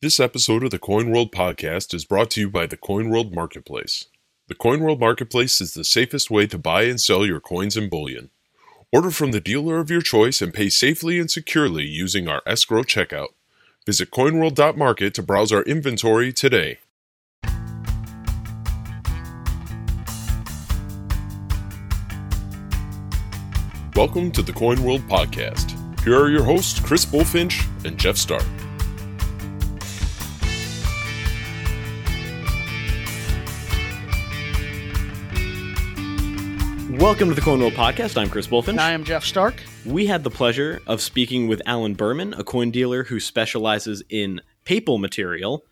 This episode of the Coin World podcast is brought to you by the Coin World Marketplace. The Coin World Marketplace is the safest way to buy and sell your coins and bullion. Order from the dealer of your choice and pay safely and securely using our escrow checkout. Visit coinworld.market to browse our inventory today. Welcome to the Coin World podcast. Here are your hosts, Chris Bulfinch and Jeff Starck. Welcome to the Coin World Podcast. I'm Chris Bulfinch. And I am Jeff Starck. We had the pleasure of speaking with Allen Berman, a coin dealer who specializes in papal material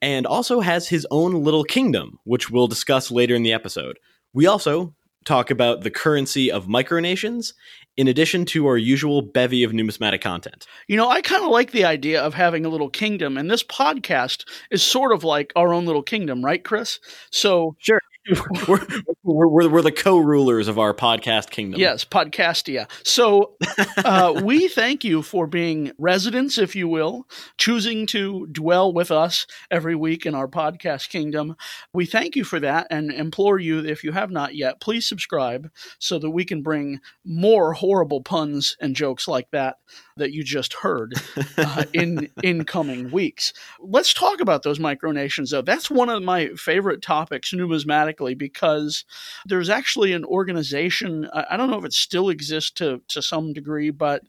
and also has his own little kingdom, which we'll discuss later in the episode. We also talk about the currency of micronations in addition to our usual bevy of numismatic content. You know, I kind of like the idea of having a little kingdom, and this podcast is sort of like our own little kingdom, right, Chris? So, sure. we're, we're, we're, we're, the co-rulers of our podcast kingdom. Yes, podcastia. So uh, we thank you for being residents, if you will, choosing to dwell with us every week in our podcast kingdom. We thank you for that and implore you, if you have not yet, please subscribe so that we can bring more horrible puns and jokes like that that you just heard uh, in in coming weeks. Let's talk about those micronations, though. That's one of my favorite topics numismatically because there's actually an organization. I don't know if it still exists to to some degree, but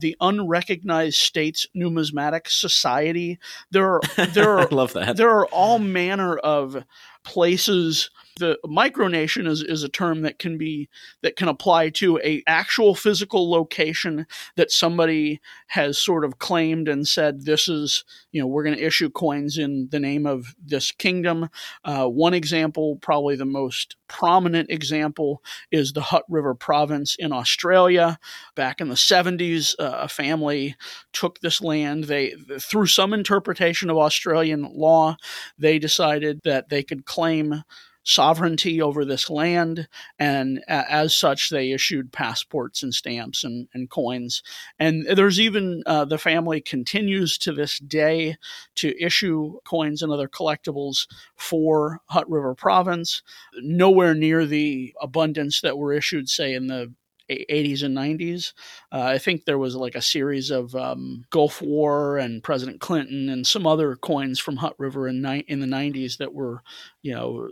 the Unrecognized States Numismatic Society. There are there are love that. There are all manner of places the micronation is, is a term that can be that can apply to a actual physical location that somebody has sort of claimed and said this is you know we're going to issue coins in the name of this kingdom. Uh, one example probably the most prominent example is the hutt river province in australia. Back in the 70s uh, a family took this land. They through some interpretation of australian law they decided that they could claim sovereignty over this land, and as such, they issued passports and stamps and, and coins. And there's even uh, the family continues to this day to issue coins and other collectibles for Hutt River Province, nowhere near the abundance that were issued, say, in the 80s and 90s. Uh, I think there was like a series of um, Gulf War and President Clinton and some other coins from Hutt River in, ni- in the 90s that were, you know,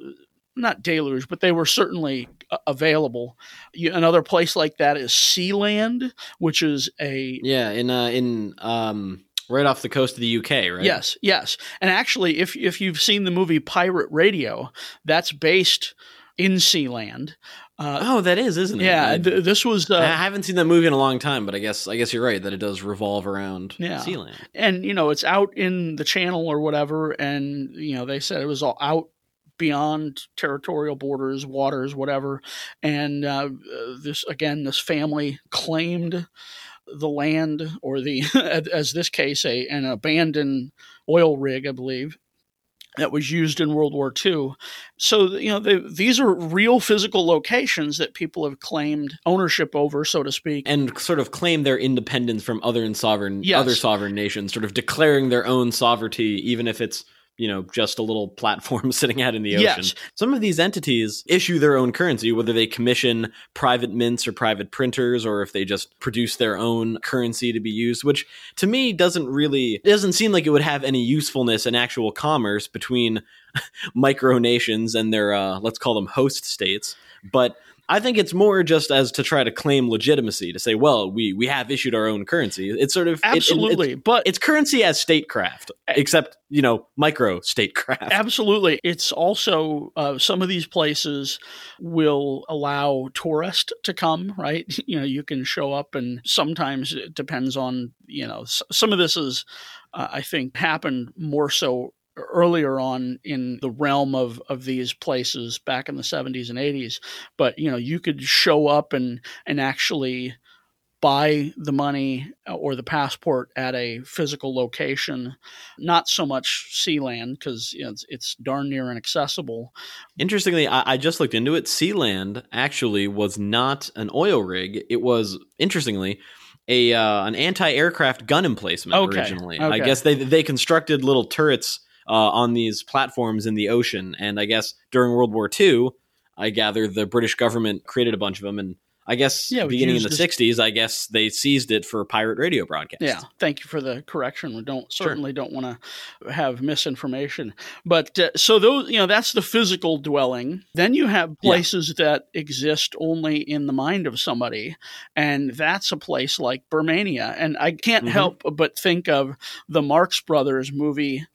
not deluge, but they were certainly uh, available. another place like that is Sealand, which is a yeah in uh, in um, right off the coast of the UK, right? Yes, yes. And actually, if if you've seen the movie Pirate Radio, that's based in Sealand. Uh, oh, that is, isn't it? Yeah, th- this was. Uh, I haven't seen that movie in a long time, but I guess I guess you're right that it does revolve around yeah. Sealand. And you know, it's out in the Channel or whatever, and you know, they said it was all out beyond territorial borders, waters, whatever. And uh, this again, this family claimed the land, or the as this case, a an abandoned oil rig, I believe, that was used in World War II. So, you know, they, these are real physical locations that people have claimed ownership over, so to speak, and sort of claim their independence from other sovereign yes. other sovereign nations, sort of declaring their own sovereignty, even if it's you know, just a little platform sitting out in the ocean. Yes. Some of these entities issue their own currency, whether they commission private mints or private printers, or if they just produce their own currency to be used, which to me doesn't really, it doesn't seem like it would have any usefulness in actual commerce between micronations and their, uh, let's call them host states. But I think it's more just as to try to claim legitimacy to say, well, we we have issued our own currency. It's sort of absolutely, it, it, but it's currency as statecraft, except you know micro statecraft. Absolutely, it's also uh, some of these places will allow tourists to come. Right, you know, you can show up, and sometimes it depends on you know some of this is. Uh, I think happened more so earlier on in the realm of of these places back in the 70s and 80s but you know you could show up and and actually buy the money uh, or the passport at a physical location not so much sealand because you know, it's, it's darn near inaccessible interestingly I, I just looked into it sealand actually was not an oil rig it was interestingly a uh, an anti-aircraft gun emplacement okay. originally. Okay. I guess they they constructed little turrets uh, on these platforms in the ocean, and I guess during World War II, I gather the British government created a bunch of them and I guess yeah, beginning in the this... 60s, I guess they seized it for pirate radio broadcasts. Yeah, thank you for the correction. We don't sure. certainly don't want to have misinformation. But uh, so those, you know, that's the physical dwelling. Then you have places yeah. that exist only in the mind of somebody, and that's a place like Birmania. And I can't mm-hmm. help but think of the Marx Brothers movie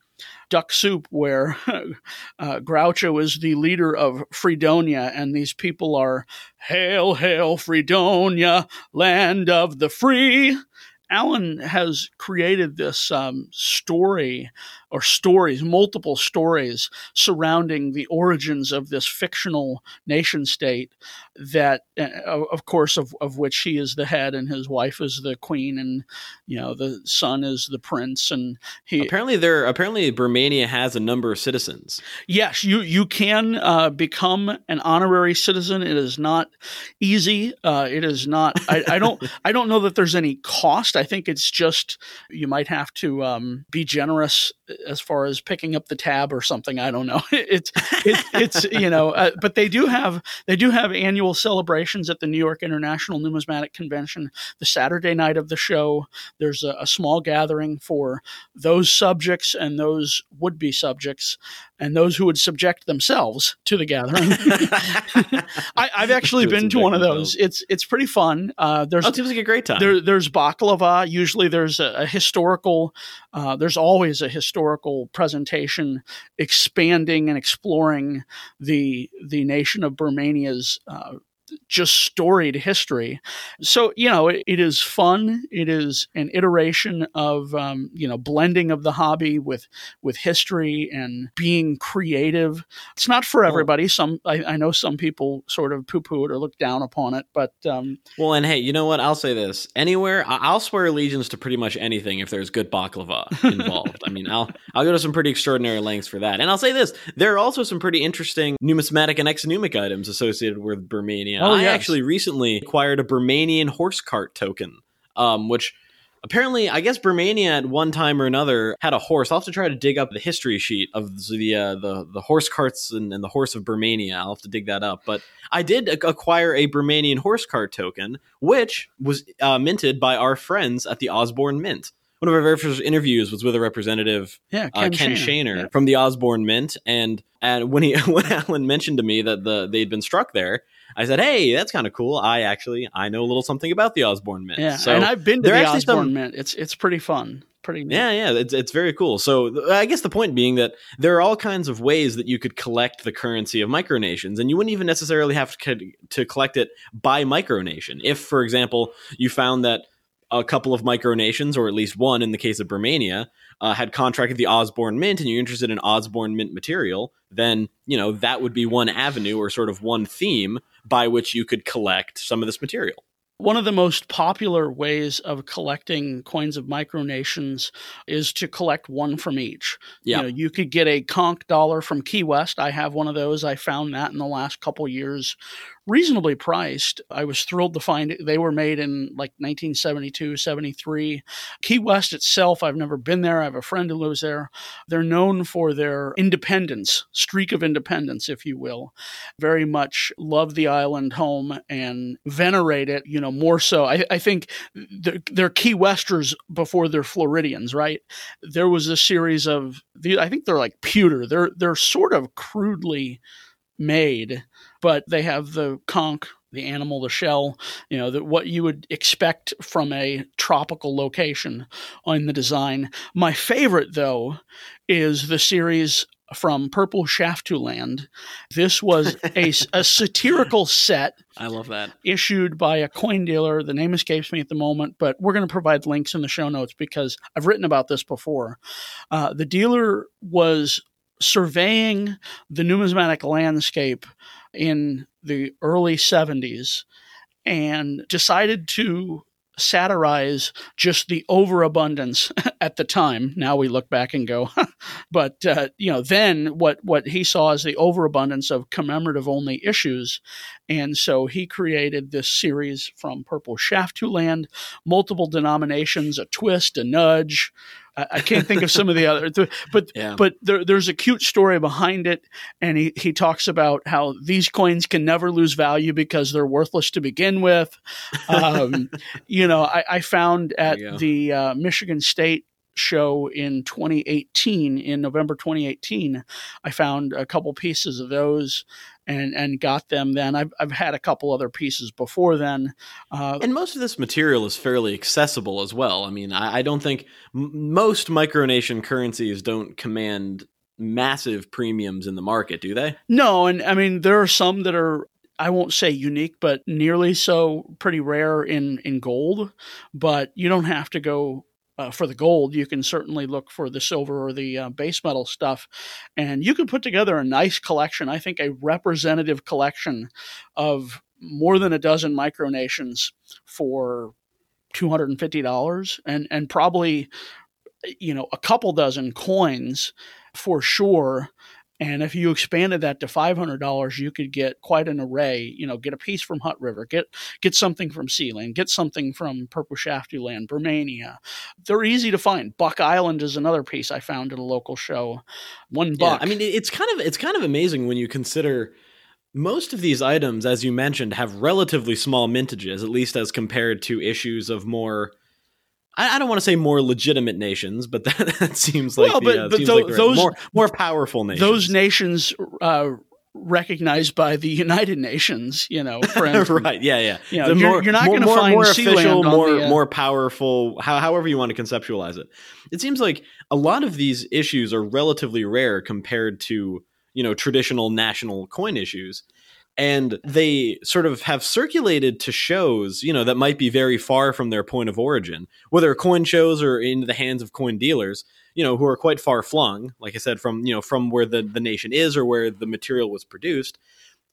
Duck Soup, where uh, Groucho is the leader of Fredonia, and these people are Hail, hail, Fredonia, land of the free. Allen has created this um, story or stories, multiple stories surrounding the origins of this fictional nation state that, uh, of course, of, of which he is the head and his wife is the queen and, you know, the son is the prince. And he apparently there, apparently Birmania has a number of citizens. Yes, you, you can uh, become an honorary citizen. It is not easy. Uh, it is not, I, I don't, I don't know that there's any cost. I think it's just, you might have to um, be generous as far as picking up the tab or something. I don't know. it's it's, it's you know, uh, but they do have they do have annual celebrations at the New York International Numismatic Convention. The Saturday night of the show, there's a, a small gathering for those subjects and those would be subjects and those who would subject themselves to the gathering. I, have actually been to one of those. It's it's pretty fun. Uh, there's oh, it seems like a great time. There, there's baklava. Usually there's a, a historical. Uh, there's always a historical presentation expanding and exploring the the nation of Birmania's uh, just storied history. So, you know, it, it is fun. It is an iteration of, um, you know, blending of the hobby with, with history and being creative. It's not for everybody. Some, I, I know some people sort of poo poo it or look down upon it, but, um, well, and hey, you know what? I'll say this anywhere, I'll swear allegiance to pretty much anything if there's good baklava involved. I mean, I'll, I'll go to some pretty extraordinary lengths for that. And I'll say this there are also some pretty interesting numismatic and exonumic items associated with Birmania. Oh, I yes. actually recently acquired a Burmanian horse cart token, um, which apparently, I guess Burmania at one time or another had a horse. I'll have to try to dig up the history sheet of the uh, the the horse carts and, and, the horse of Burmania. I'll have to dig that up. But I did acquire a Burmanian horse cart token, which was uh, minted by our friends at the Osborne Mint one of our very first interviews was with a representative, yeah, Ken, uh, Ken Shaner, yeah. from the Osborne Mint, and and when he when Allen mentioned to me that the they'd been struck there, I said, "Hey, that's kind of cool. I actually I know a little something about the Osborne Mint. Yeah, so and I've been to the Osborne some, Mint. It's it's pretty fun. Pretty neat. yeah, yeah. It's it's very cool. So I guess the point being that there are all kinds of ways that you could collect the currency of micronations, and you wouldn't even necessarily have to to collect it by micronation. If, for example, you found that a couple of micronations, or at least one in the case of Birmania, uh, had contracted the Osborne Mint and you're interested in Osborne Mint material, then, you know, that would be one avenue or sort of one theme by which you could collect some of this material. One of the most popular ways of collecting coins of micronations is to collect one from each. Yeah. You, know, you could get a conch dollar from Key West. I have one of those. I found that in the last couple years reasonably priced. I was thrilled to find. They were made in like 1972, 73. Key West itself, I've never been there. I have a friend who lives there. They're known for their independence, streak of independence, if you will. Very much love the island home and venerate it, you know, more so. I, I think they're, they're Key Westers before they're Floridians, right? There was a series of, the, I think they're like pewter. They're, they're sort of crudely made but they have the conch the animal, the shell, you know, that what you would expect from a tropical location on the design. My favorite, though, is the series from Purple Shaft to Land. This was a, a satirical set. I love that. Issued by a coin dealer. The name escapes me at the moment, but we're going to provide links in the show notes because I've written about this before. Uh, the dealer was surveying the numismatic landscape in the early 70s and decided to satirize just the overabundance at the time. Now we look back and go, but uh, you know, then what what he saw as the overabundance of commemorative only issues, and so he created this series from Purple Shaft to Land, multiple denominations, a twist, a nudge, I, can't think of some of the other, but yeah. but there, there's a cute story behind it, and he he talks about how these coins can never lose value because they're worthless to begin with. Um, you know, I, I found at the uh, Michigan State show in 2018 in November 2018 I found a couple pieces of those and and got them then. I've I've had a couple other pieces before then, uh, and most of this material is fairly accessible as well. I mean, I, I don't think m- most micronation currencies don't command massive premiums in the market, do they? No, and I mean there are some that are I won't say unique, but nearly so pretty rare in in gold. But you don't have to go uh, for the gold, you can certainly look for the silver or the uh, base metal stuff. And you can put together a nice collection, I think a representative collection of more than a dozen micronations for $250 and, and probably, you know, a couple dozen coins for sure and if you expanded that to $500, you could get quite an array. You know, get a piece from Hutt River, get get something from Sealand, get something from Purple Shafty Land, Bermania. They're easy to find. Buck Island is another piece I found at a local show. One buck. Yeah, I mean, it's kind of it's kind of amazing when you consider most of these items, as you mentioned, have relatively small mintages, at least as compared to issues of more I, I don't want to say more legitimate nations, but that, that seems like well, the, but, uh, but th- like those more more powerful nations. Those nations. Uh, recognized by the United Nations, you know, friend. right? Yeah, yeah. You know, you're, you're, not going to find more official, more the, uh, more powerful. How, however you want to conceptualize it. It seems like a lot of these issues are relatively rare compared to you know traditional national coin issues and they sort of have circulated to shows you know that might be very far from their point of origin whether coin shows or into the hands of coin dealers you know who are quite far flung like i said from you know from where the, the nation is or where the material was produced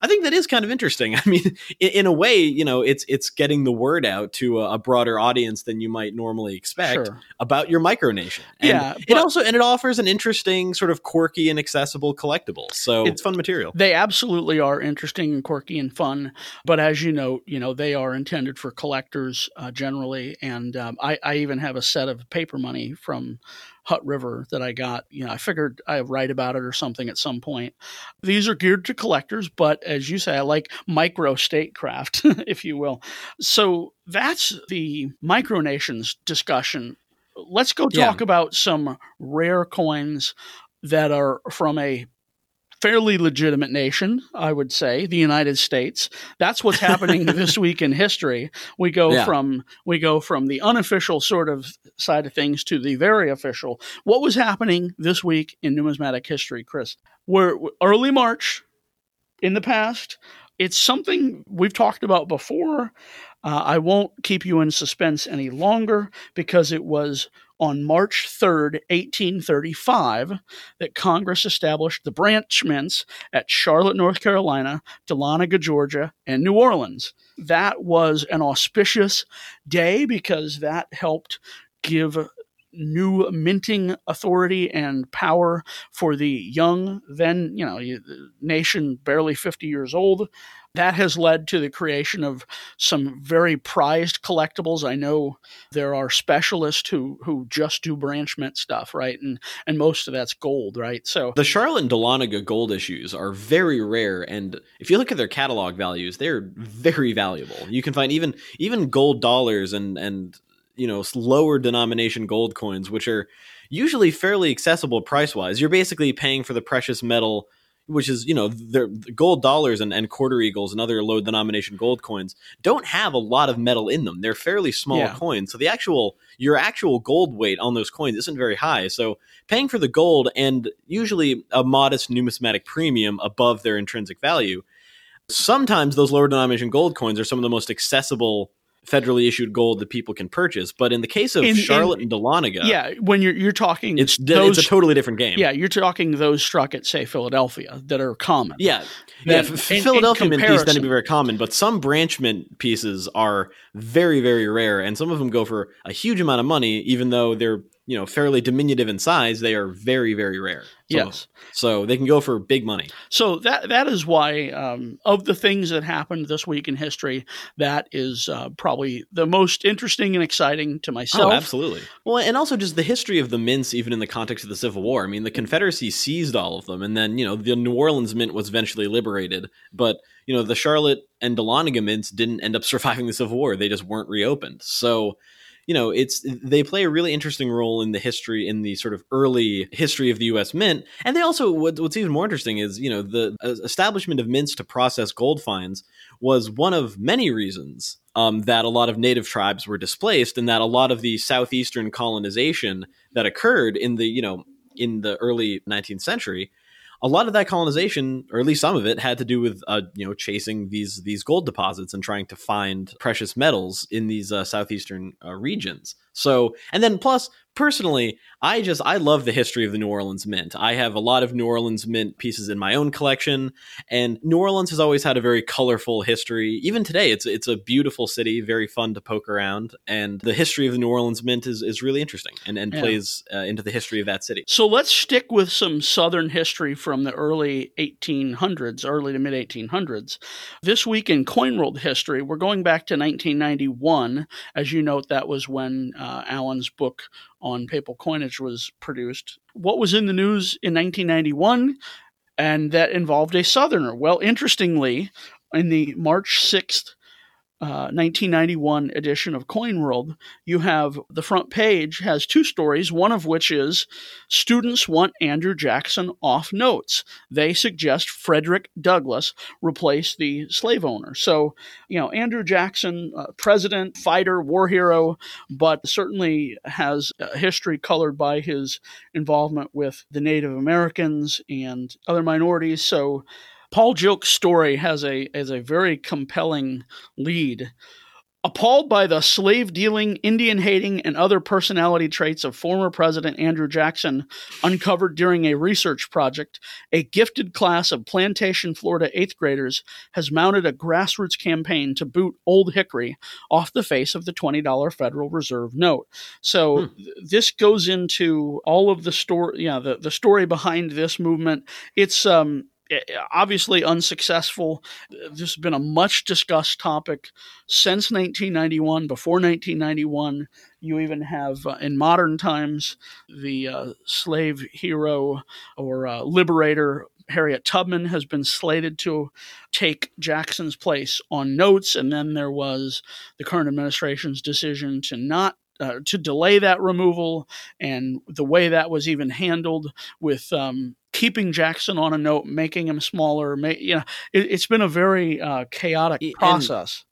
I think that is kind of interesting. I mean, in, in, a way, you know, it's it's getting the word out to a, a broader audience than you might normally expect sure. about your micronation. And yeah, it also and it offers an interesting, sort of quirky and accessible collectible. So it's fun material. They absolutely are interesting and quirky and fun. But as you know, you know they are intended for collectors uh, generally. And um, I, I even have a set of paper money from Hutt River that I got. You know, I figured I'd write about it or something at some point. These are geared to collectors, but as you say, I like micro statecraft, if you will. So that's the micronations discussion. Let's go talk yeah. about some rare coins that are from a fairly legitimate nation, I would say, the United States. That's what's happening this week in history. We go yeah. from we go from the unofficial sort of side of things to the very official. What was happening this week in numismatic history, Chris? We're early March in the past. It's something we've talked about before. Uh, I won't keep you in suspense any longer because it was on March 3rd, 1835, that Congress established the branch mints at Charlotte, North Carolina, Dahlonega, Georgia, and New Orleans. That was an auspicious day because that helped give new minting authority and power for the young, then, you know, nation barely 50 years old. That has led to the creation of some very prized collectibles. I know there are specialists who who just do branch mint stuff, right? And and most of that's gold, right? So the Charlotte and Dahlonega gold issues are very rare, and if you look at their catalog values, they're very valuable. You can find even even gold dollars and and you know lower denomination gold coins, which are usually fairly accessible price wise. You're basically paying for the precious metal which is you know their gold dollars and, and quarter eagles and other low denomination gold coins don't have a lot of metal in them. They're fairly small yeah. coins. So the actual your actual gold weight on those coins isn't very high. So paying for the gold and usually a modest numismatic premium above their intrinsic value sometimes those lower denomination gold coins are some of the most accessible federally issued gold that people can purchase. But in the case of in, Charlotte in, and Dahlonega, yeah, when you're you're talking, it's those, it's a totally different game. Yeah, you're talking those struck at say Philadelphia that are common. Yeah, yeah. In, Philadelphia mint pieces tend to be very common, but some branch mint pieces are very very rare, and some of them go for a huge amount of money, even though they're you know fairly diminutive in size, they are very very rare. Yes, so they can go for big money. So that that is why um, of the things that happened this week in history, that is uh, probably the most interesting and exciting to myself. Oh, absolutely. Well, and also just the history of the mints, even in the context of the Civil War. I mean, the Confederacy seized all of them, and then you know the New Orleans mint was eventually liberated, but you know the Charlotte and Dahlonega mints didn't end up surviving the Civil War; they just weren't reopened. So you know, it's they play a really interesting role in the history in the sort of early history of the U.S. Mint, and they also what, what's even more interesting is you know the uh, establishment of mints to process gold finds was one of many reasons um, that a lot of native tribes were displaced, and that a lot of the southeastern colonization that occurred in the you know in the early 19th century a lot of that colonization, or at least some of it, had to do with uh, you know chasing these these gold deposits and trying to find precious metals in these uh, southeastern uh, regions. So, and then plus, personally, I just I love the history of the New Orleans Mint. I have a lot of New Orleans Mint pieces in my own collection, and New Orleans has always had a very colorful history. Even today, it's it's a beautiful city, very fun to poke around, and the history of the New Orleans Mint is is really interesting and and yeah. plays uh, into the history of that city. So let's stick with some Southern history from the early 1800s, early to mid 1800s. This week in Coin World history, we're going back to 1991. As you note, that was when uh, Allen's book on papal coinage was produced. What was in the news in 1991? And that involved a Southerner. Well, interestingly, in the March 6th 1991 uh, edition of Coin World, you have the front page has two stories, one of which is students want Andrew Jackson off notes. They suggest Frederick Douglass replace the slave owner. So, you know, Andrew Jackson, uh, president, fighter, war hero, but certainly has a history colored by his involvement with the Native Americans and other minorities. So, Paul Gilkes' story has a has a very compelling lead. Appalled by the slave dealing, Indian hating, and other personality traits of former President Andrew Jackson, uncovered during a research project, a gifted class of Plantation, Florida eighth graders has mounted a grassroots campaign to boot Old Hickory off the face of the $20 Federal Reserve note. So hmm. th- this goes into all of the story, yeah, the, the story behind this movement. It's um, obviously unsuccessful. This has been a much discussed topic since 1991. Before 1991, you even have uh, in modern times the uh, slave hero or uh, liberator Harriet Tubman has been slated to take Jackson's place on notes, and then there was the current administration's decision to not uh, to delay that removal and the way that was even handled with um, keeping Jackson on a note, making him smaller. you know, it, has been a very uh, chaotic process.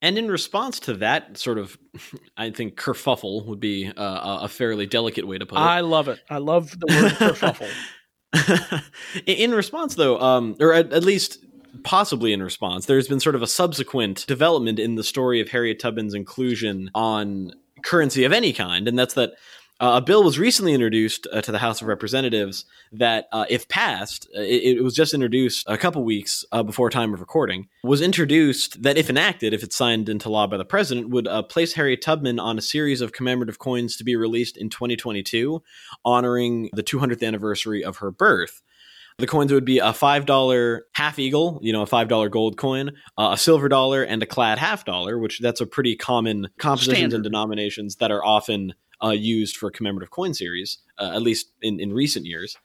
And, and, in response to that sort of, I think kerfuffle would be uh, a fairly delicate way to put it. I love it. I love the word kerfuffle. in response, though, um, or at, at least possibly in response, there's been sort of a subsequent development in the story of Harriet Tubman's inclusion on currency of any kind, and that's that uh, a bill was recently introduced uh, to the House of Representatives that, uh, if passed, uh, it, it, was just introduced a couple weeks uh, before time of recording, was introduced that, if enacted, if it's signed into law by the president, would uh, place Harriet Tubman on a series of commemorative coins to be released in 2022, honoring the 200th anniversary of her birth. The coins would be a $5 half eagle, you know, a $5 gold coin, uh, a silver dollar, and a clad half dollar, which that's a pretty common compositions Standard. and denominations that are often uh, used for commemorative coin series, uh, at least in, in recent years.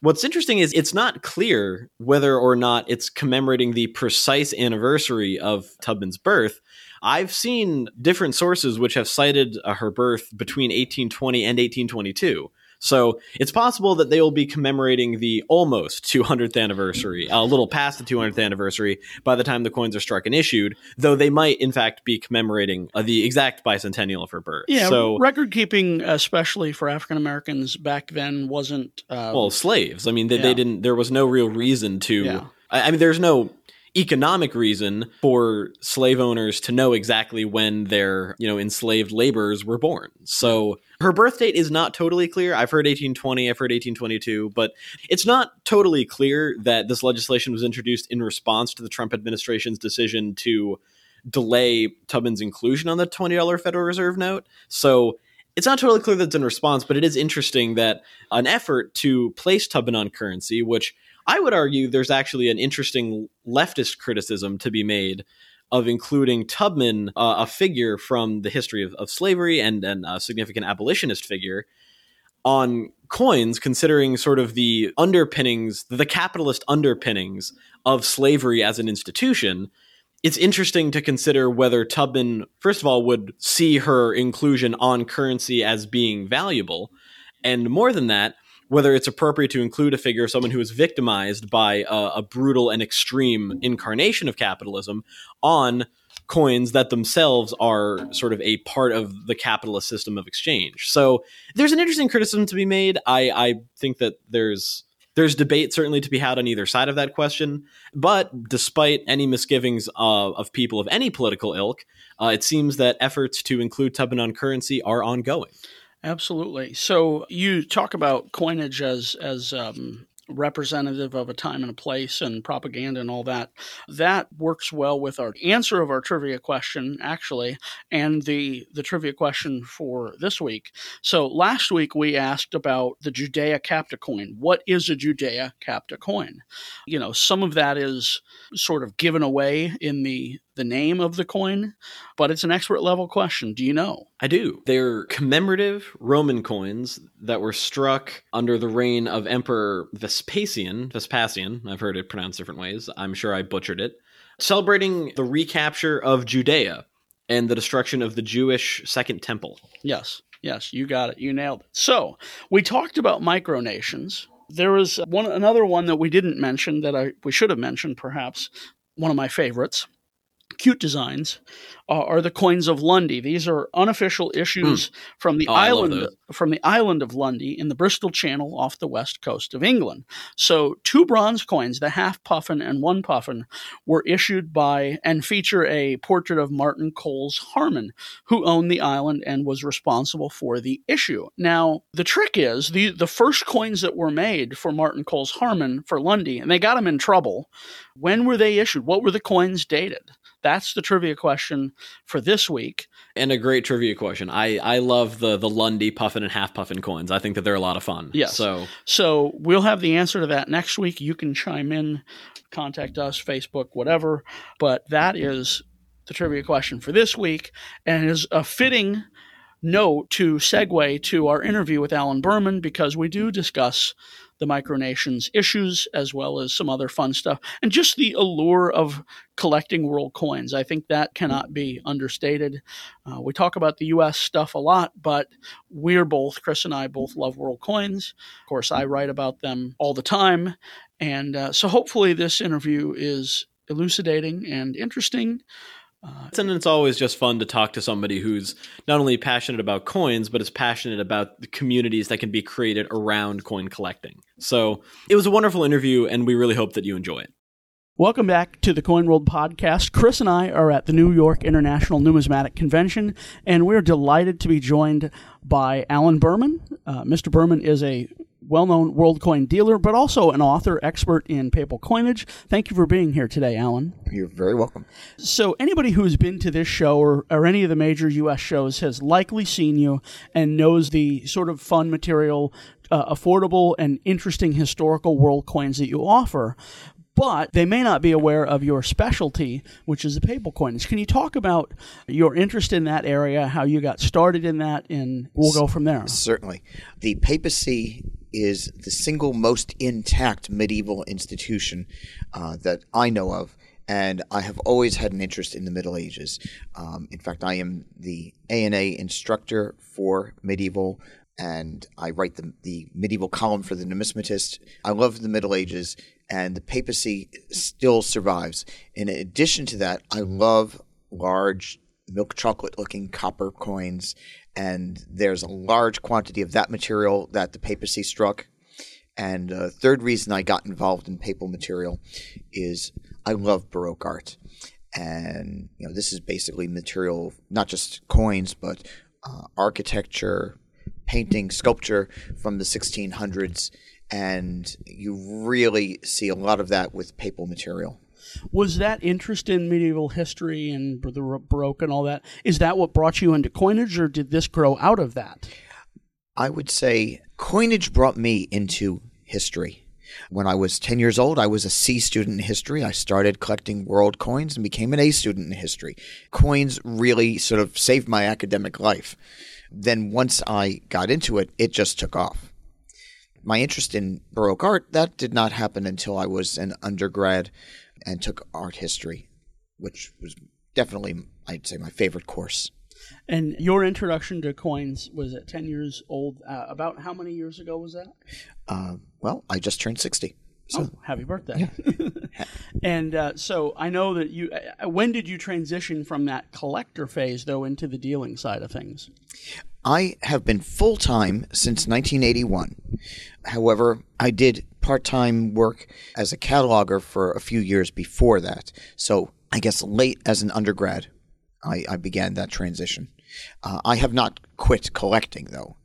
What's interesting is it's not clear whether or not it's commemorating the precise anniversary of Tubman's birth. I've seen different sources which have cited uh, her birth between 1820 and 1822. So it's possible that they will be commemorating the almost 200th anniversary, a little past the 200th anniversary by the time the coins are struck and issued, though they might in fact be commemorating uh, the exact bicentennial of her birth. Yeah, so record keeping, especially for African Americans back then, wasn't uh, well slaves. I mean, they, yeah. they, didn't. There was no real reason to. Yeah. I, I mean, there's no economic reason for slave owners to know exactly when their, you know, enslaved laborers were born. So her birth date is not totally clear. I've heard 1820, I've heard 1822, but it's not totally clear that this legislation was introduced in response to the Trump administration's decision to delay Tubman's inclusion on the $20 Federal Reserve note. So it's not totally clear that it's in response, but it is interesting that an effort to place Tubman on currency, which I would argue there's actually an interesting leftist criticism to be made of including Tubman, uh, a figure from the history of, of slavery and, and a significant abolitionist figure, on coins, considering sort of the underpinnings, the capitalist underpinnings of slavery as an institution it's interesting to consider whether Tubman, first of all, would see her inclusion on currency as being valuable. And more than that, whether it's appropriate to include a figure, of someone who is victimized by a, brutal and extreme incarnation of capitalism, on coins that themselves are sort of a part of the capitalist system of exchange. So there's an interesting criticism to be made. I, I think that there's there's debate certainly to be had on either side of that question. But despite any misgivings uh, of people of any political ilk, uh, it seems that efforts to include Tubman on currency are ongoing. Absolutely. So you talk about coinage as as um, representative of a time and a place and propaganda and all that. That works well with our answer of our trivia question, actually, and the the trivia question for this week. So last week we asked about the Judea Capta coin. What is a Judea Capta coin? You know, some of that is sort of given away in the the name of the coin, but it's an expert level question. Do you know? I do. They're commemorative Roman coins that were struck under the reign of Emperor Vespasian. Vespasian, I've heard it pronounced different ways. I'm sure I butchered it. Celebrating the recapture of Judea and the destruction of the Jewish Second Temple. Yes, yes, you got it. You nailed it. So, we talked about micronations. There was one another one that we didn't mention that I we should have mentioned perhaps one of my favorites cute designs uh, are the coins of Lundy. These are unofficial issues mm. from the oh, island from the island of Lundy in the Bristol Channel off the west coast of England. So two bronze coins, the half puffin and one puffin, were issued by and feature a portrait of Martin Coles Harman, who owned the island and was responsible for the issue. Now the trick is the the first coins that were made for Martin Coles Harman for Lundy, and they got him in trouble. When were they issued? What were the coins dated? That's the trivia question for this week. And a great trivia question. I, I love the the Lundy puffin and half puffin coins. I think that they're a lot of fun. Yes. So so we'll have the answer to that next week. You can chime in, contact us, Facebook, whatever. But that is the trivia question for this week, and is a fitting note to segue to our interview with Allen Berman because we do discuss the micronations issues as well as some other fun stuff and just the allure of collecting world coins. I think that cannot be understated. Uh, we talk about the us stuff a lot but we're both chris and i both love world coins. Of course i write about them all the time. And uh, so hopefully this interview is elucidating and interesting uh, and it's always just fun to talk to somebody who's not only passionate about coins, but is passionate about the communities that can be created around coin collecting. So it was a wonderful interview, and we really hope that you enjoy it. Welcome back to the Coin World podcast. Chris and I are at the New York International Numismatic Convention, and we're delighted to be joined by Allen Berman. Uh, Mr. Berman is a well known world coin dealer, but also an author expert in papal coinage. Thank you for being here today, Allen. You're very welcome. So, anybody who's been to this show or, or any of the major U.S. shows has likely seen you and knows the sort of fun material uh, affordable and interesting historical world coins that you offer but they may not be aware of your specialty, which is the papal coinage. Can you talk about your interest in that area, how you got started in that, and we'll go from there? Certainly. The papacy is the single most intact medieval institution uh, that I know of. And I have always had an interest in the Middle Ages. Um, in fact, I am the ANA instructor for medieval, and I write the, the medieval column for the numismatist. I love the Middle Ages, and the papacy still survives. In addition to that, I love large milk chocolate looking copper coins and there's a large quantity of that material that the papacy struck. And the uh, third reason I got involved in papal material is I love Baroque art. And, you know, this is basically material, not just coins, but uh, architecture, painting, sculpture from the 1600s. And you really see a lot of that with papal material. Was that interest in medieval history and the Baroque and all that, is that what brought you into coinage, or did this grow out of that? I would say coinage brought me into history. When I was 10 years old, I was a C student in history. I started collecting world coins and became an A student in history. Coins really sort of saved my academic life. Then once I got into it, it just took off. My interest in Baroque art, that did not happen until I was an undergrad and took art history, which was definitely, I'd say, my favorite course. And your introduction to coins was at 10 years old. Uh, about how many years ago was that? Uh, well, I just turned 60. So. Oh, happy birthday. Yeah. and uh, so I know that you, uh, when did you transition from that collector phase, though, into the dealing side of things? I have been full time since 1981. However, I did part time work as a cataloger for a few years before that. So I guess late as an undergrad, I, I began that transition. Uh, I have not quit collecting, though.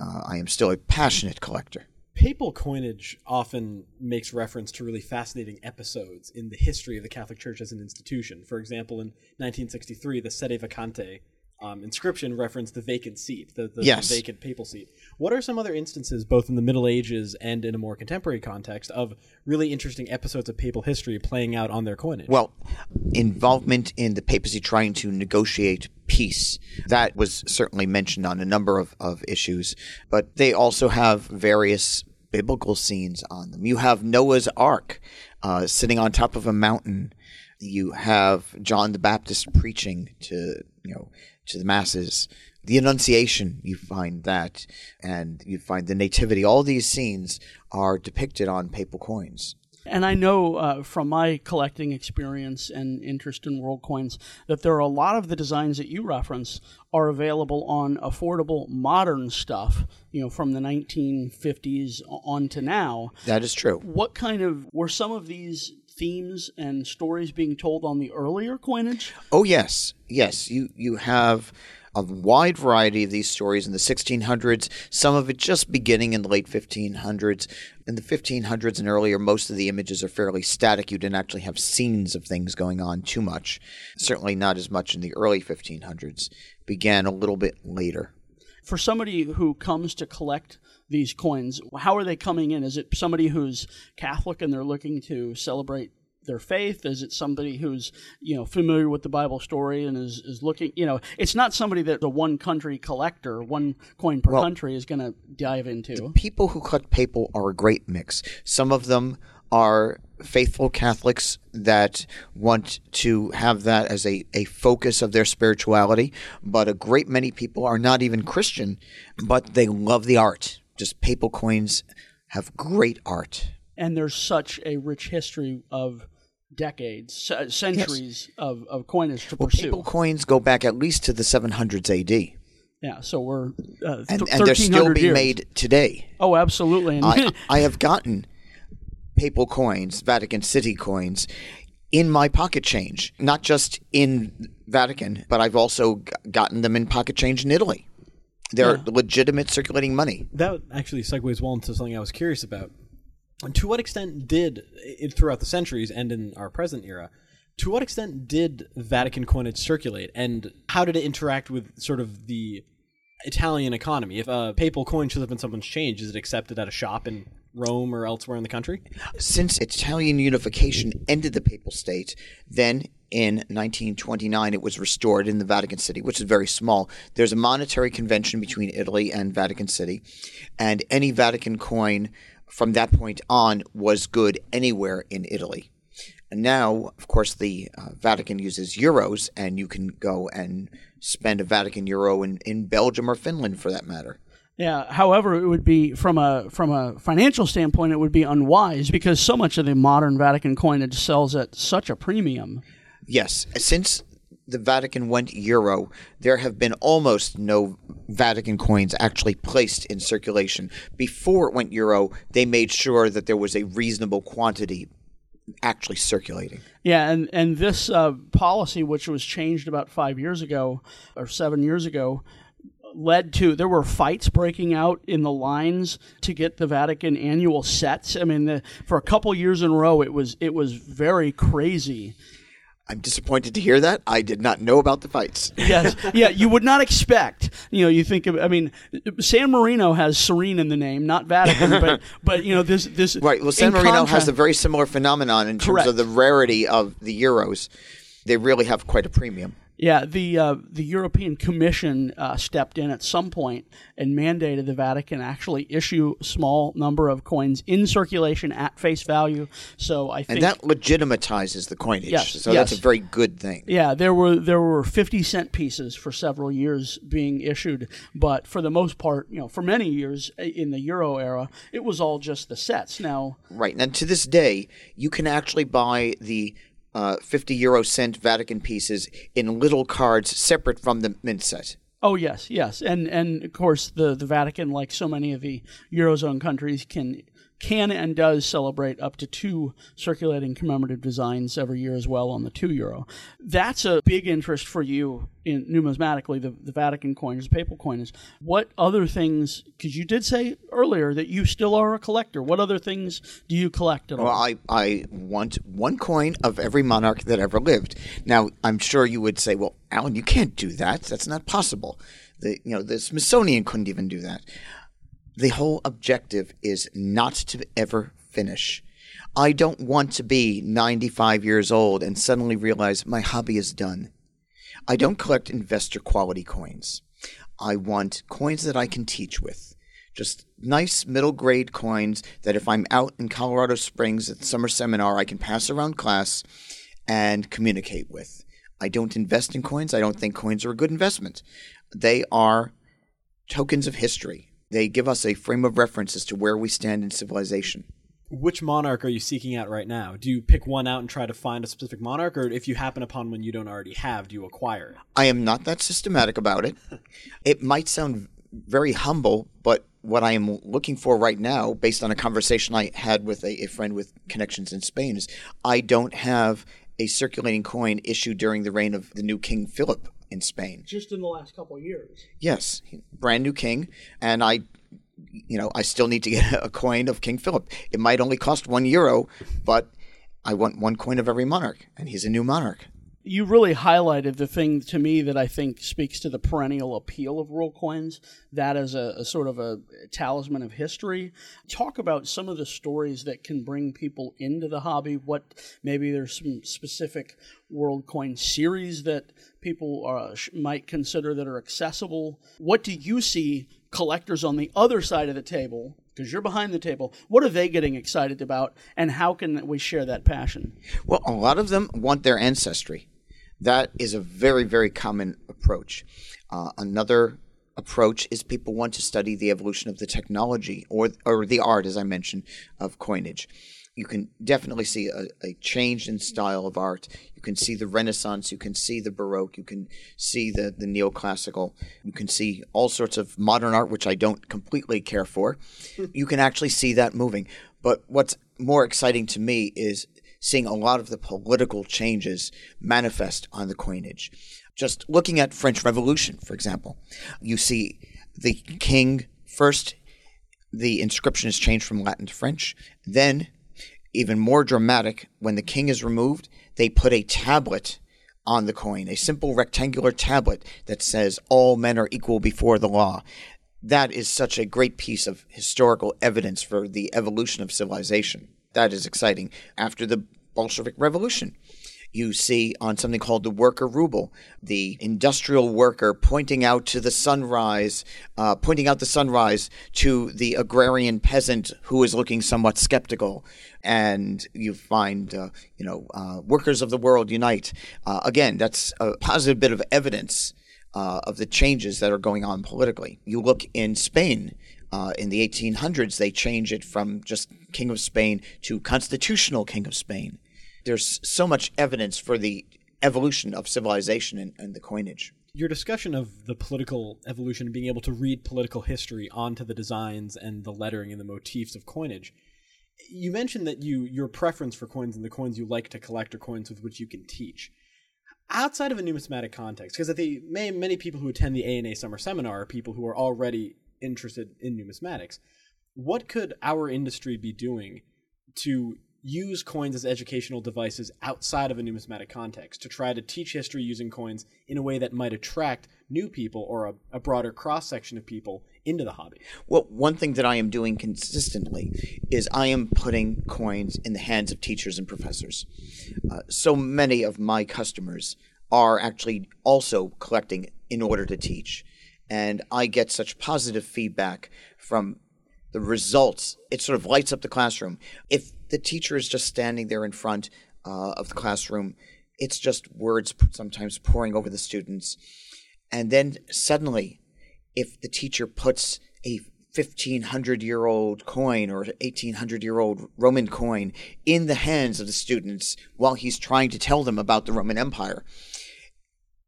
Uh, I am still a passionate collector. Papal coinage often makes reference to really fascinating episodes in the history of the Catholic Church as an institution. For example, in 1963, the Sede Vacante um, inscription referenced the vacant seat, the, the, yes. the, vacant papal seat. What are some other instances, both in the Middle Ages and in a more contemporary context, of really interesting episodes of papal history playing out on their coinage? Well, involvement in the papacy trying to negotiate peace. That was certainly mentioned on a number of, of issues, but they also have various biblical scenes on them. You have Noah's Ark uh, sitting on top of a mountain. You have John the Baptist preaching to, you know, to the masses. The Annunciation, you find that, and you find the Nativity. All these scenes are depicted on papal coins. And I know uh, from my collecting experience and interest in world coins that there are a lot of the designs that you reference are available on affordable modern stuff, you know, from the 1950s on to now. That is true. What kind of were some of these themes and stories being told on the earlier coinage? Oh yes, yes. You you have a wide variety of these stories in the 1600s, some of it just beginning in the late 1500s. In the 1500s and earlier, most of the images are fairly static. You didn't actually have scenes of things going on too much. Certainly not as much in the early 1500s. Began a little bit later. For somebody who comes to collect these coins. How are they coming in? Is it somebody who's Catholic and they're looking to celebrate their faith? Is it somebody who's you know familiar with the Bible story and is, is looking? You know, it's not somebody that the one country collector, one coin per well, country, is going to dive into. people who collect papal are a great mix. Some of them are faithful Catholics that want to have that as a, a focus of their spirituality, but a great many people are not even Christian, but they love the art just papal coins have great art. And there's such a rich history of decades, centuries yes. of, of coinage to well, pursue. Papal coins go back at least to the 700s AD. Yeah, so we're uh, and, and they're still being years. made today. Oh, absolutely. I, I have gotten papal coins, Vatican City coins, in my pocket change, not just in Vatican, but I've also gotten them in pocket change in Italy. They're yeah. legitimate circulating money. That actually segues well into something I was curious about. And to what extent did, it, throughout the centuries and in our present era, to what extent did Vatican coinage circulate, and how did it interact with sort of the Italian economy? If a papal coin shows up in someone's change, is it accepted at a shop in Rome or elsewhere in the country? Since Italian unification ended the papal state, then in 1929 it was restored in the Vatican City, which is very small. There's a monetary convention between Italy and Vatican City, and any Vatican coin from that point on was good anywhere in Italy. And now, of course, the uh, Vatican uses euros, and you can go and spend a Vatican euro in, in Belgium or Finland for that matter. Yeah. However, it would be from a from a financial standpoint, it would be unwise because so much of the modern Vatican coinage sells at such a premium. Yes, since the Vatican went euro, there have been almost no Vatican coins actually placed in circulation. Before it went euro, they made sure that there was a reasonable quantity actually circulating. Yeah, and and this uh, policy, which was changed about five years ago or seven years ago, led to there were fights breaking out in the lines to get the Vatican annual sets. I mean, the, for a couple years in a row, it was it was very crazy. I'm disappointed to hear that. I did not know about the fights. yes, yeah, you would not expect. You know, you think of. I mean, San Marino has Serene in the name, not Vatican, but but you know this this. Right. Well, San Marino contra- has a very similar phenomenon in terms Correct. of the rarity of the euros. They really have quite a premium. Yeah, the uh, the European Commission uh, stepped in at some point and mandated the Vatican actually issue a small number of coins in circulation at face value. So I think and that legitimatizes the coinage. Yes, so yes. that's a very good thing. Yeah, there were there were fifty cent pieces for several years being issued, but for the most part, you know, for many years in the Euro era, it was all just the sets. Now, right, and to this day, you can actually buy the uh, 50 euro cent Vatican pieces in little cards separate from the mint set. Oh yes, yes, and and of course the the Vatican, like so many of the eurozone countries, can can and does celebrate up to two circulating commemorative designs every year as well on the two euro. That's a big interest for you in numismatically, the, the Vatican coins, the papal coins. What other things, because you did say earlier that you still are a collector, what other things do you collect at Well, I, I want one coin of every monarch that ever lived. Now, I'm sure you would say, well, Allen, you can't do that. That's not possible. The, you know, the Smithsonian couldn't even do that the whole objective is not to ever finish. I don't want to be 95 years old and suddenly realize my hobby is done. I don't collect investor quality coins. I want coins that I can teach with. Just nice middle grade coins that if I'm out in Colorado Springs at summer seminar, I can pass around class and communicate with. I don't invest in coins. I don't think coins are a good investment. They are tokens of history. They give us a frame of reference as to where we stand in civilization. Which monarch are you seeking out right now? Do you pick one out and try to find a specific monarch, or if you happen upon one you don't already have, do you acquire it? I am not that systematic about it. it might sound very humble, but what I am looking for right now, based on a conversation I had with a, a friend with connections in Spain, is I don't have a circulating coin issued during the reign of the new King Philip in Spain. Just in the last couple of years. Yes, brand new king, and I, you know, I still need to get a coin of King Philip. It might only cost one euro, but I want one coin of every monarch, and he's a new monarch you really highlighted the thing to me that I think speaks to the perennial appeal of world coins. That is a, a, sort of a talisman of history. Talk about some of the stories that can bring people into the hobby. What maybe there's some specific world coin series that people uh, might consider that are accessible. What do you see collectors on the other side of the table because you're behind the table. What are they getting excited about, and how can we share that passion? Well, a lot of them want their ancestry. That is a very, very common approach. Uh, another approach is people want to study the evolution of the technology or, or the art, as I mentioned, of coinage. You can definitely see a, a change in style of art. You can see the Renaissance, you can see the Baroque, you can see the, the neoclassical, you can see all sorts of modern art, which I don't completely care for. you can actually see that moving. But what's more exciting to me is seeing a lot of the political changes manifest on the coinage. Just looking at French Revolution, for example, you see the king first the inscription is changed from Latin to French. Then, even more dramatic, when the king is removed, they put a tablet on the coin, a simple rectangular tablet that says, All men are equal before the law. That is such a great piece of historical evidence for the evolution of civilization. That is exciting. After the Bolshevik Revolution. You see on something called the worker ruble, the industrial worker pointing out to the sunrise, uh, pointing out the sunrise to the agrarian peasant who is looking somewhat skeptical. And you find, uh, you know, uh, workers of the world unite. Uh, again, that's a positive bit of evidence uh, of the changes that are going on politically. You look in Spain, uh, in the 1800s, they change it from just King of Spain to Constitutional King of Spain there's so much evidence for the evolution of civilization and, and the coinage. Your discussion of the political evolution and being able to read political history onto the designs and the lettering and the motifs of coinage you mentioned that you your preference for coins and the coins you like to collect are coins with which you can teach. Outside of a numismatic context because the many people who attend the ANA summer seminar are people who are already interested in numismatics. What could our industry be doing to use coins as educational devices outside of a numismatic context to try to teach history using coins in a way that might attract new people or a, a broader cross section of people into the hobby? Well, one thing that I am doing consistently is I am putting coins in the hands of teachers and professors. Uh, so many of my customers are actually also collecting in order to teach. And I get such positive feedback from the results. It sort of lights up the classroom. If the teacher is just standing there in front uh, of the classroom. It's just words sometimes pouring over the students. And then suddenly, if the teacher puts a 1500 year old coin or 1800 year old Roman coin in the hands of the students while he's trying to tell them about the Roman Empire,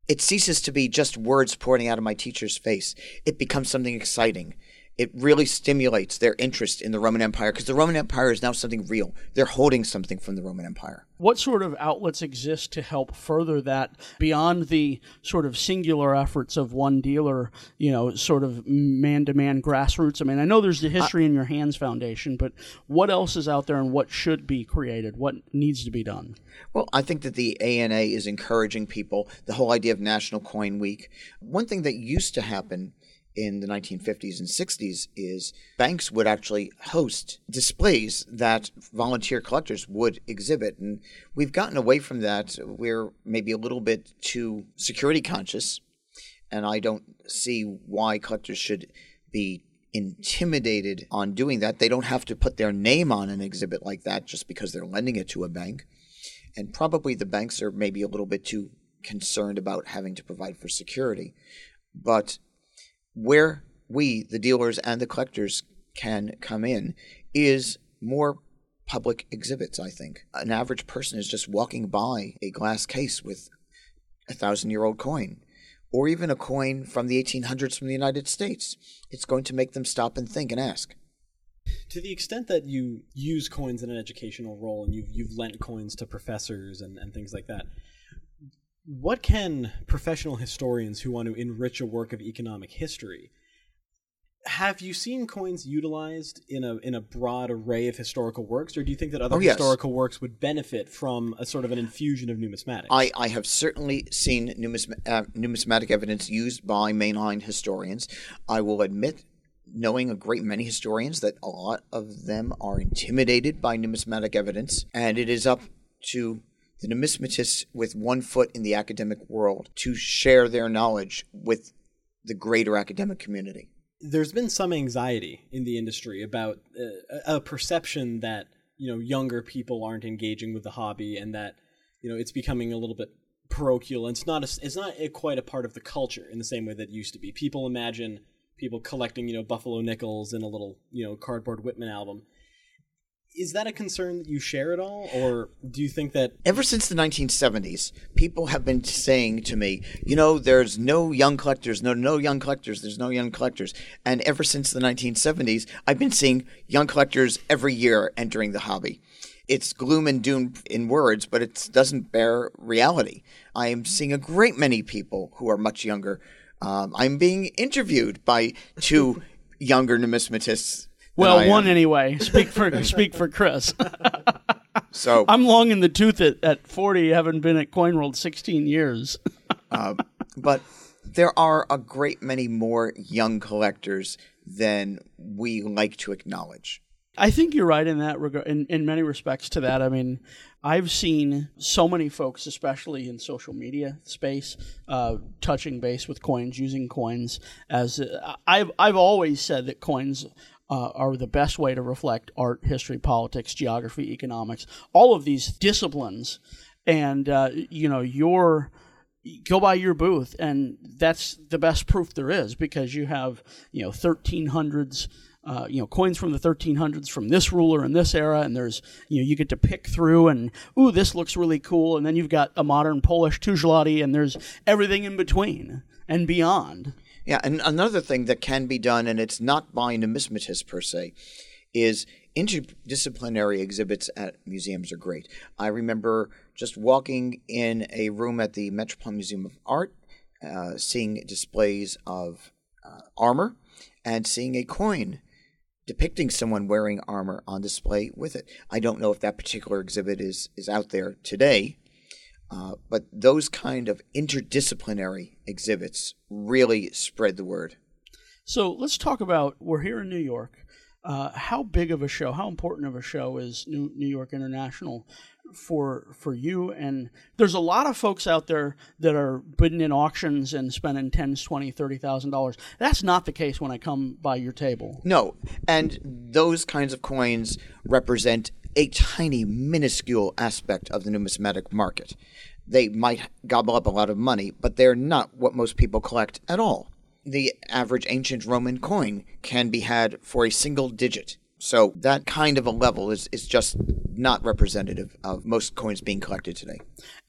it ceases to be just words pouring out of my teacher's face. It becomes something exciting it really stimulates their interest in the Roman Empire because the Roman Empire is now something real. They're holding something from the Roman Empire. What sort of outlets exist to help further that beyond the sort of singular efforts of one dealer, you know, sort of man to man grassroots? I mean, I know there's the History in Your Hands Foundation, but what else is out there and what should be created? What needs to be done? Well, I think that the ANA is encouraging people, the whole idea of National Coin Week. One thing that used to happen in the 1950s and 60s is banks would actually host displays that volunteer collectors would exhibit. And we've gotten away from that. We're maybe a little bit too security conscious. And I don't see why collectors should be intimidated on doing that. They don't have to put their name on an exhibit like that just because they're lending it to a bank. And probably the banks are maybe a little bit too concerned about having to provide for security. But where we, the dealers and the collectors, can come in is more public exhibits, I think. An average person is just walking by a glass case with a thousand year old coin, or even a coin from the 1800s from the United States. It's going to make them stop and think and ask. To the extent that you use coins in an educational role and you've, you've lent coins to professors and, and things like that, what can professional historians who want to enrich a work of economic history have you seen coins utilized in a in a broad array of historical works, or do you think that other oh, yes. historical works would benefit from a sort of an infusion of numismatics? I, I have certainly seen numism- uh, numismatic evidence used by mainline historians. I will admit, knowing a great many historians, that a lot of them are intimidated by numismatic evidence, and it is up to the numismatists with one foot in the academic world to share their knowledge with the greater academic community. There's been some anxiety in the industry about uh, a perception that you know younger people aren't engaging with the hobby and that you know it's becoming a little bit parochial and it's not a, it's not a, quite a part of the culture in the same way that it used to be. People imagine people collecting you know buffalo nickels in a little you know cardboard Whitman album is that a concern that you share at all or do you think that ever since the 1970s people have been saying to me you know there's no young collectors no no young collectors there's no young collectors. And ever since the 1970s i've been seeing young collectors every year entering the hobby. It's gloom and doom in words but it doesn't bear reality. I am seeing a great many people who are much younger. Um, i'm being interviewed by two younger numismatists well, one anyway. Speak for speak for Chris. so I'm long in the tooth at, at 40. Haven't been at Coin World 16 years. uh, but there are a great many more young collectors than we like to acknowledge. I think you're right in that regard. In, in many respects, to that, I mean, I've seen so many folks, especially in social media space, uh, touching base with coins, using coins as uh, I've I've always said that coins uh, are the best way to reflect art, history, politics, geography, economics, all of these disciplines. And, uh, you know, your go by your booth and that's the best proof there is because you have you know 1300s uh, you know, coins from the 1300s from this ruler in this era, and there's, you know, you get to pick through, and ooh, this looks really cool, and then you've got a modern Polish zloty, and there's everything in between and beyond. Yeah, and another thing that can be done, and it's not by numismatists per se, is interdisciplinary exhibits at museums are great. I remember just walking in a room at the Metropolitan Museum of Art, uh, seeing displays of uh, armor, and seeing a coin depicting someone wearing armor on display with it. I don't know if that particular exhibit is, is out there today, uh, but those kind of interdisciplinary exhibits really spread the word. So let's talk about we're here in New York. Uh, how big of a show, how important of a show is New, New York International for for you? And there's a lot of folks out there that are bidding in auctions and spending tens, twenty, thirty thousand dollars. That's not the case when I come by your table. No, and those kinds of coins represent a tiny, minuscule aspect of the numismatic market. They might gobble up a lot of money, but they're not what most people collect at all the average ancient Roman coin can be had for a single digit. So that kind of a level is, is just not representative of most coins being collected today.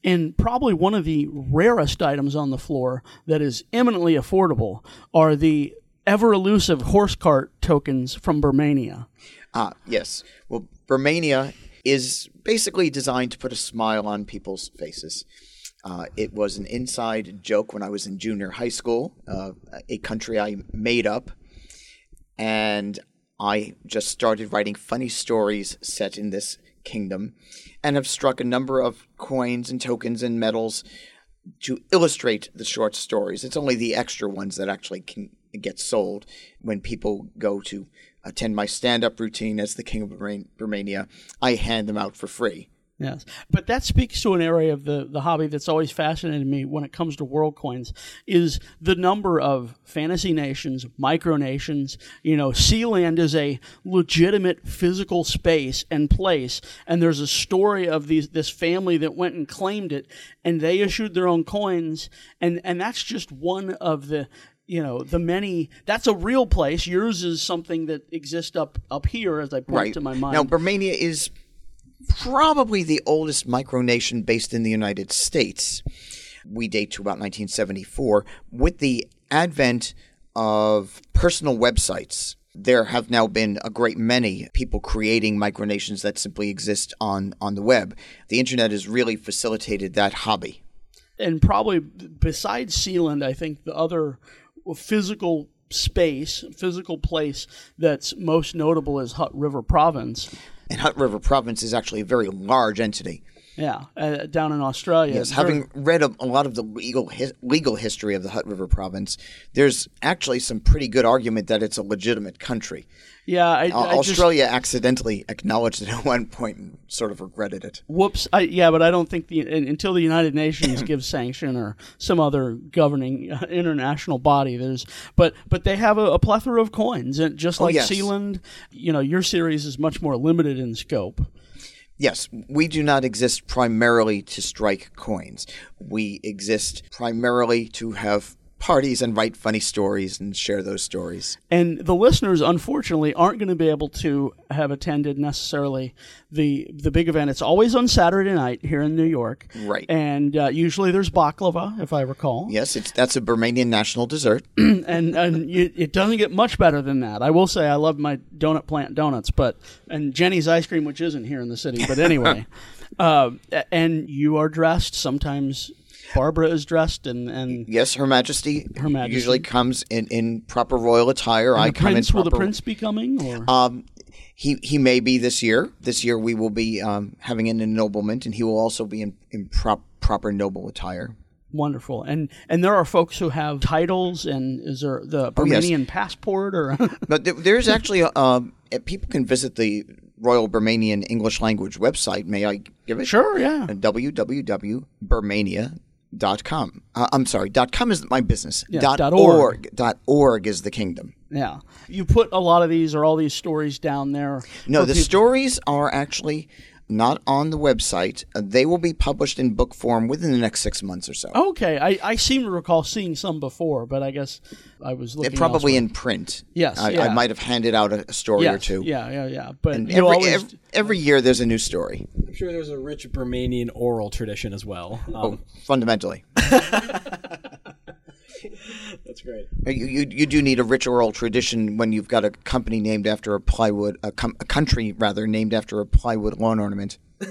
And probably one of the rarest items on the floor that is eminently affordable are the ever elusive horse cart tokens from Bermania. Ah, yes. Well, Bermania is basically designed to put a smile on people's faces. Uh, it was an inside joke when I was in junior high school, uh, a country I made up. And I just started writing funny stories set in this kingdom and have struck a number of coins and tokens and medals to illustrate the short stories. It's only the extra ones that actually can get sold when people go to attend my stand up routine as the King of Bermania, I hand them out for free. Yes, but that speaks to an area of the, the hobby that's always fascinated me when it comes to world coins is the number of fantasy nations, micronations. You know, Sealand is a legitimate physical space and place, and there's a story of these this family that went and claimed it, and they issued their own coins, and and that's just one of the you know the many that's a real place yours is something that exists up up here as i point right. to my mind now bermania is probably the oldest micronation based in the United States. We date to about 1974. With the advent of personal websites, there have now been a great many people creating micronations that simply exist on, on the web. The internet has really facilitated that hobby. And probably besides Sealand, I think the other physical space, physical place that's most notable is Hutt River Province and Hutt River Province is actually a very large entity. Yeah, uh, down in Australia. Yes, having read a, a, lot of the legal hi- legal history of the Hutt River Province, there's actually some pretty good argument that it's a legitimate country. Yeah, I, I Australia just, accidentally acknowledged it at one point and sort of regretted it. Whoops! I, yeah, but I don't think the until the United Nations gives sanction or some other governing uh, international body. There's, but but they have a, a plethora of coins, and just oh, like oh, yes. Sealand, you know, your series is much more limited in scope. Yes, we do not exist primarily to strike coins. We exist primarily to have parties and write funny stories and share those stories. And the listeners, unfortunately, aren't going to be able to have attended necessarily the the big event. It's always on Saturday night here in New York, right? And uh, usually there's baklava, if I recall. Yes, it's that's a Bermanian national dessert, and and you, it doesn't get much better than that. I will say I love my donut plant donuts, but and Jeni's ice cream, which isn't here in the city, but anyway. uh, and you are dressed sometimes Barbara is dressed and and yes, Her Majesty. Her Majesty usually comes in, in proper royal attire. And I come prince, in. Proper, will the prince be coming? Or? Um, he he may be this year. This year we will be um, having an ennoblement, and he will also be in, in prop, proper noble attire. Wonderful, and and there are folks who have titles, and is there the Bermanian oh, yes. passport or? but there, there's actually a, uh, people can visit the Royal Bermanian English language website. May I give it? Sure, yeah. www.bermania.com dot com. Uh, I'm sorry, dot com is my business. Yeah, dot, dot org. org. Dot org is the kingdom. Yeah, you put a lot of these or all these stories down there. No, the people. stories are actually not on the website. Uh, they will be published in book form within the next six months or so. Okay, I, I seem to recall seeing some before, but I guess I was looking. They're probably elsewhere. in print. Yes, I, yeah. I might have handed out a, story yes, or two. Yeah, yeah, yeah. But every, always... every, every year there's a new story. I'm sure there's a rich Bermanian oral tradition as well. Um, oh, fundamentally. That's great. You, you, you do need a rich oral tradition when you've got a company named after a plywood, a, com- a country rather named after a plywood lawn ornament.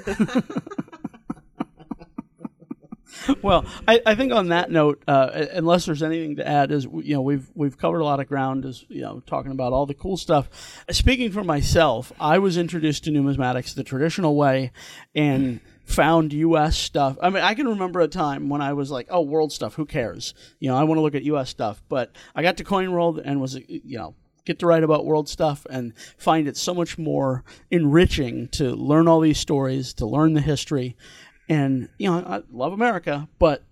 well, I, I, think on that note, uh, unless there's anything to add, is you know we've we've covered a lot of ground, as you know, talking about all the cool stuff. Speaking for myself, I was introduced to numismatics the traditional way, and found U.S. stuff. I mean, I can remember a time when I was like, "Oh, world stuff. Who cares? You know, I want to look at U.S. stuff." But I got to Coin World and was, you know, get to write about world stuff and find it so much more enriching to learn all these stories, to learn the history, and you know, I love America, but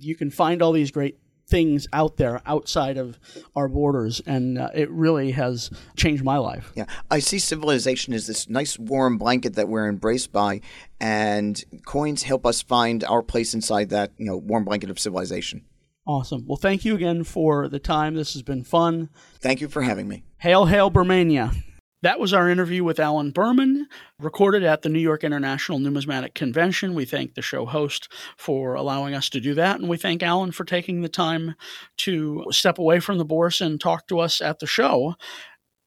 you can find all these great things out there outside of our borders, and uh, it really has changed my life. Yeah, I see civilization as this nice warm blanket that we're embraced by, and coins help us find our place inside that you know warm blanket of civilization. Awesome. Well, thank you again for the time. This has been fun. Thank you for having me. Hail, hail, Bermania. That was our interview with Allen Berman, recorded at the New York International Numismatic Convention. We thank the show host for allowing us to do that, and we thank Allen for taking the time to step away from the Bourse and talk to us at the show.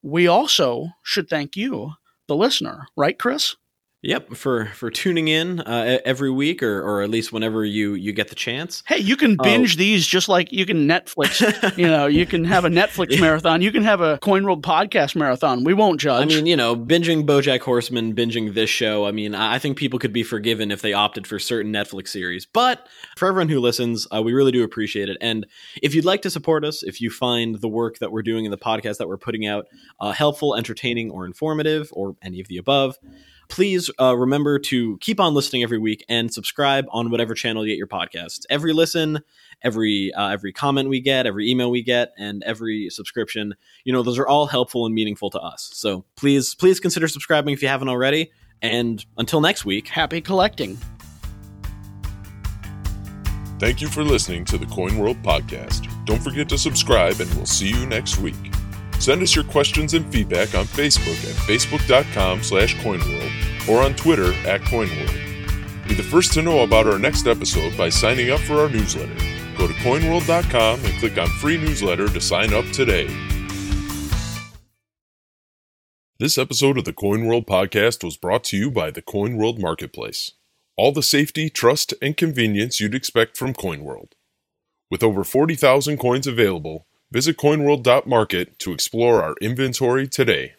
We also should thank you, the listener, right, Chris? Yep, for for tuning in uh, every week, or or at least whenever you you get the chance. Hey, you can binge uh, these just like you can Netflix. you know, you can have a Netflix yeah. marathon. You can have a Coin World podcast marathon. We won't judge. I mean, you know, binging BoJack Horseman, binging this show. I mean, I think people could be forgiven if they opted for certain Netflix series. But for everyone who listens, uh, we really do appreciate it. And if you'd like to support us, if you find the work that we're doing in the podcast that we're putting out uh, helpful, entertaining, or informative, or any of the above please uh, remember to keep on listening every week and subscribe on whatever channel you get your podcasts. Every listen, every uh, every comment we get, every email we get, and every subscription, you know, those are all helpful and meaningful to us. So please, please consider subscribing if you haven't already. And until next week, happy collecting. Thank you for listening to the Coin World podcast. Don't forget to subscribe, and we'll see you next week. Send us your questions and feedback on Facebook at facebook.com slash coinworld or on Twitter at coinworld. Be the first to know about our next episode by signing up for our newsletter. Go to coinworld.com and click on free newsletter to sign up today. This episode of the Coin World podcast was brought to you by the Coin World Marketplace. All the safety, trust, and convenience you'd expect from Coin World. With over 40,000 coins available, Visit coinworld.market to explore our inventory today.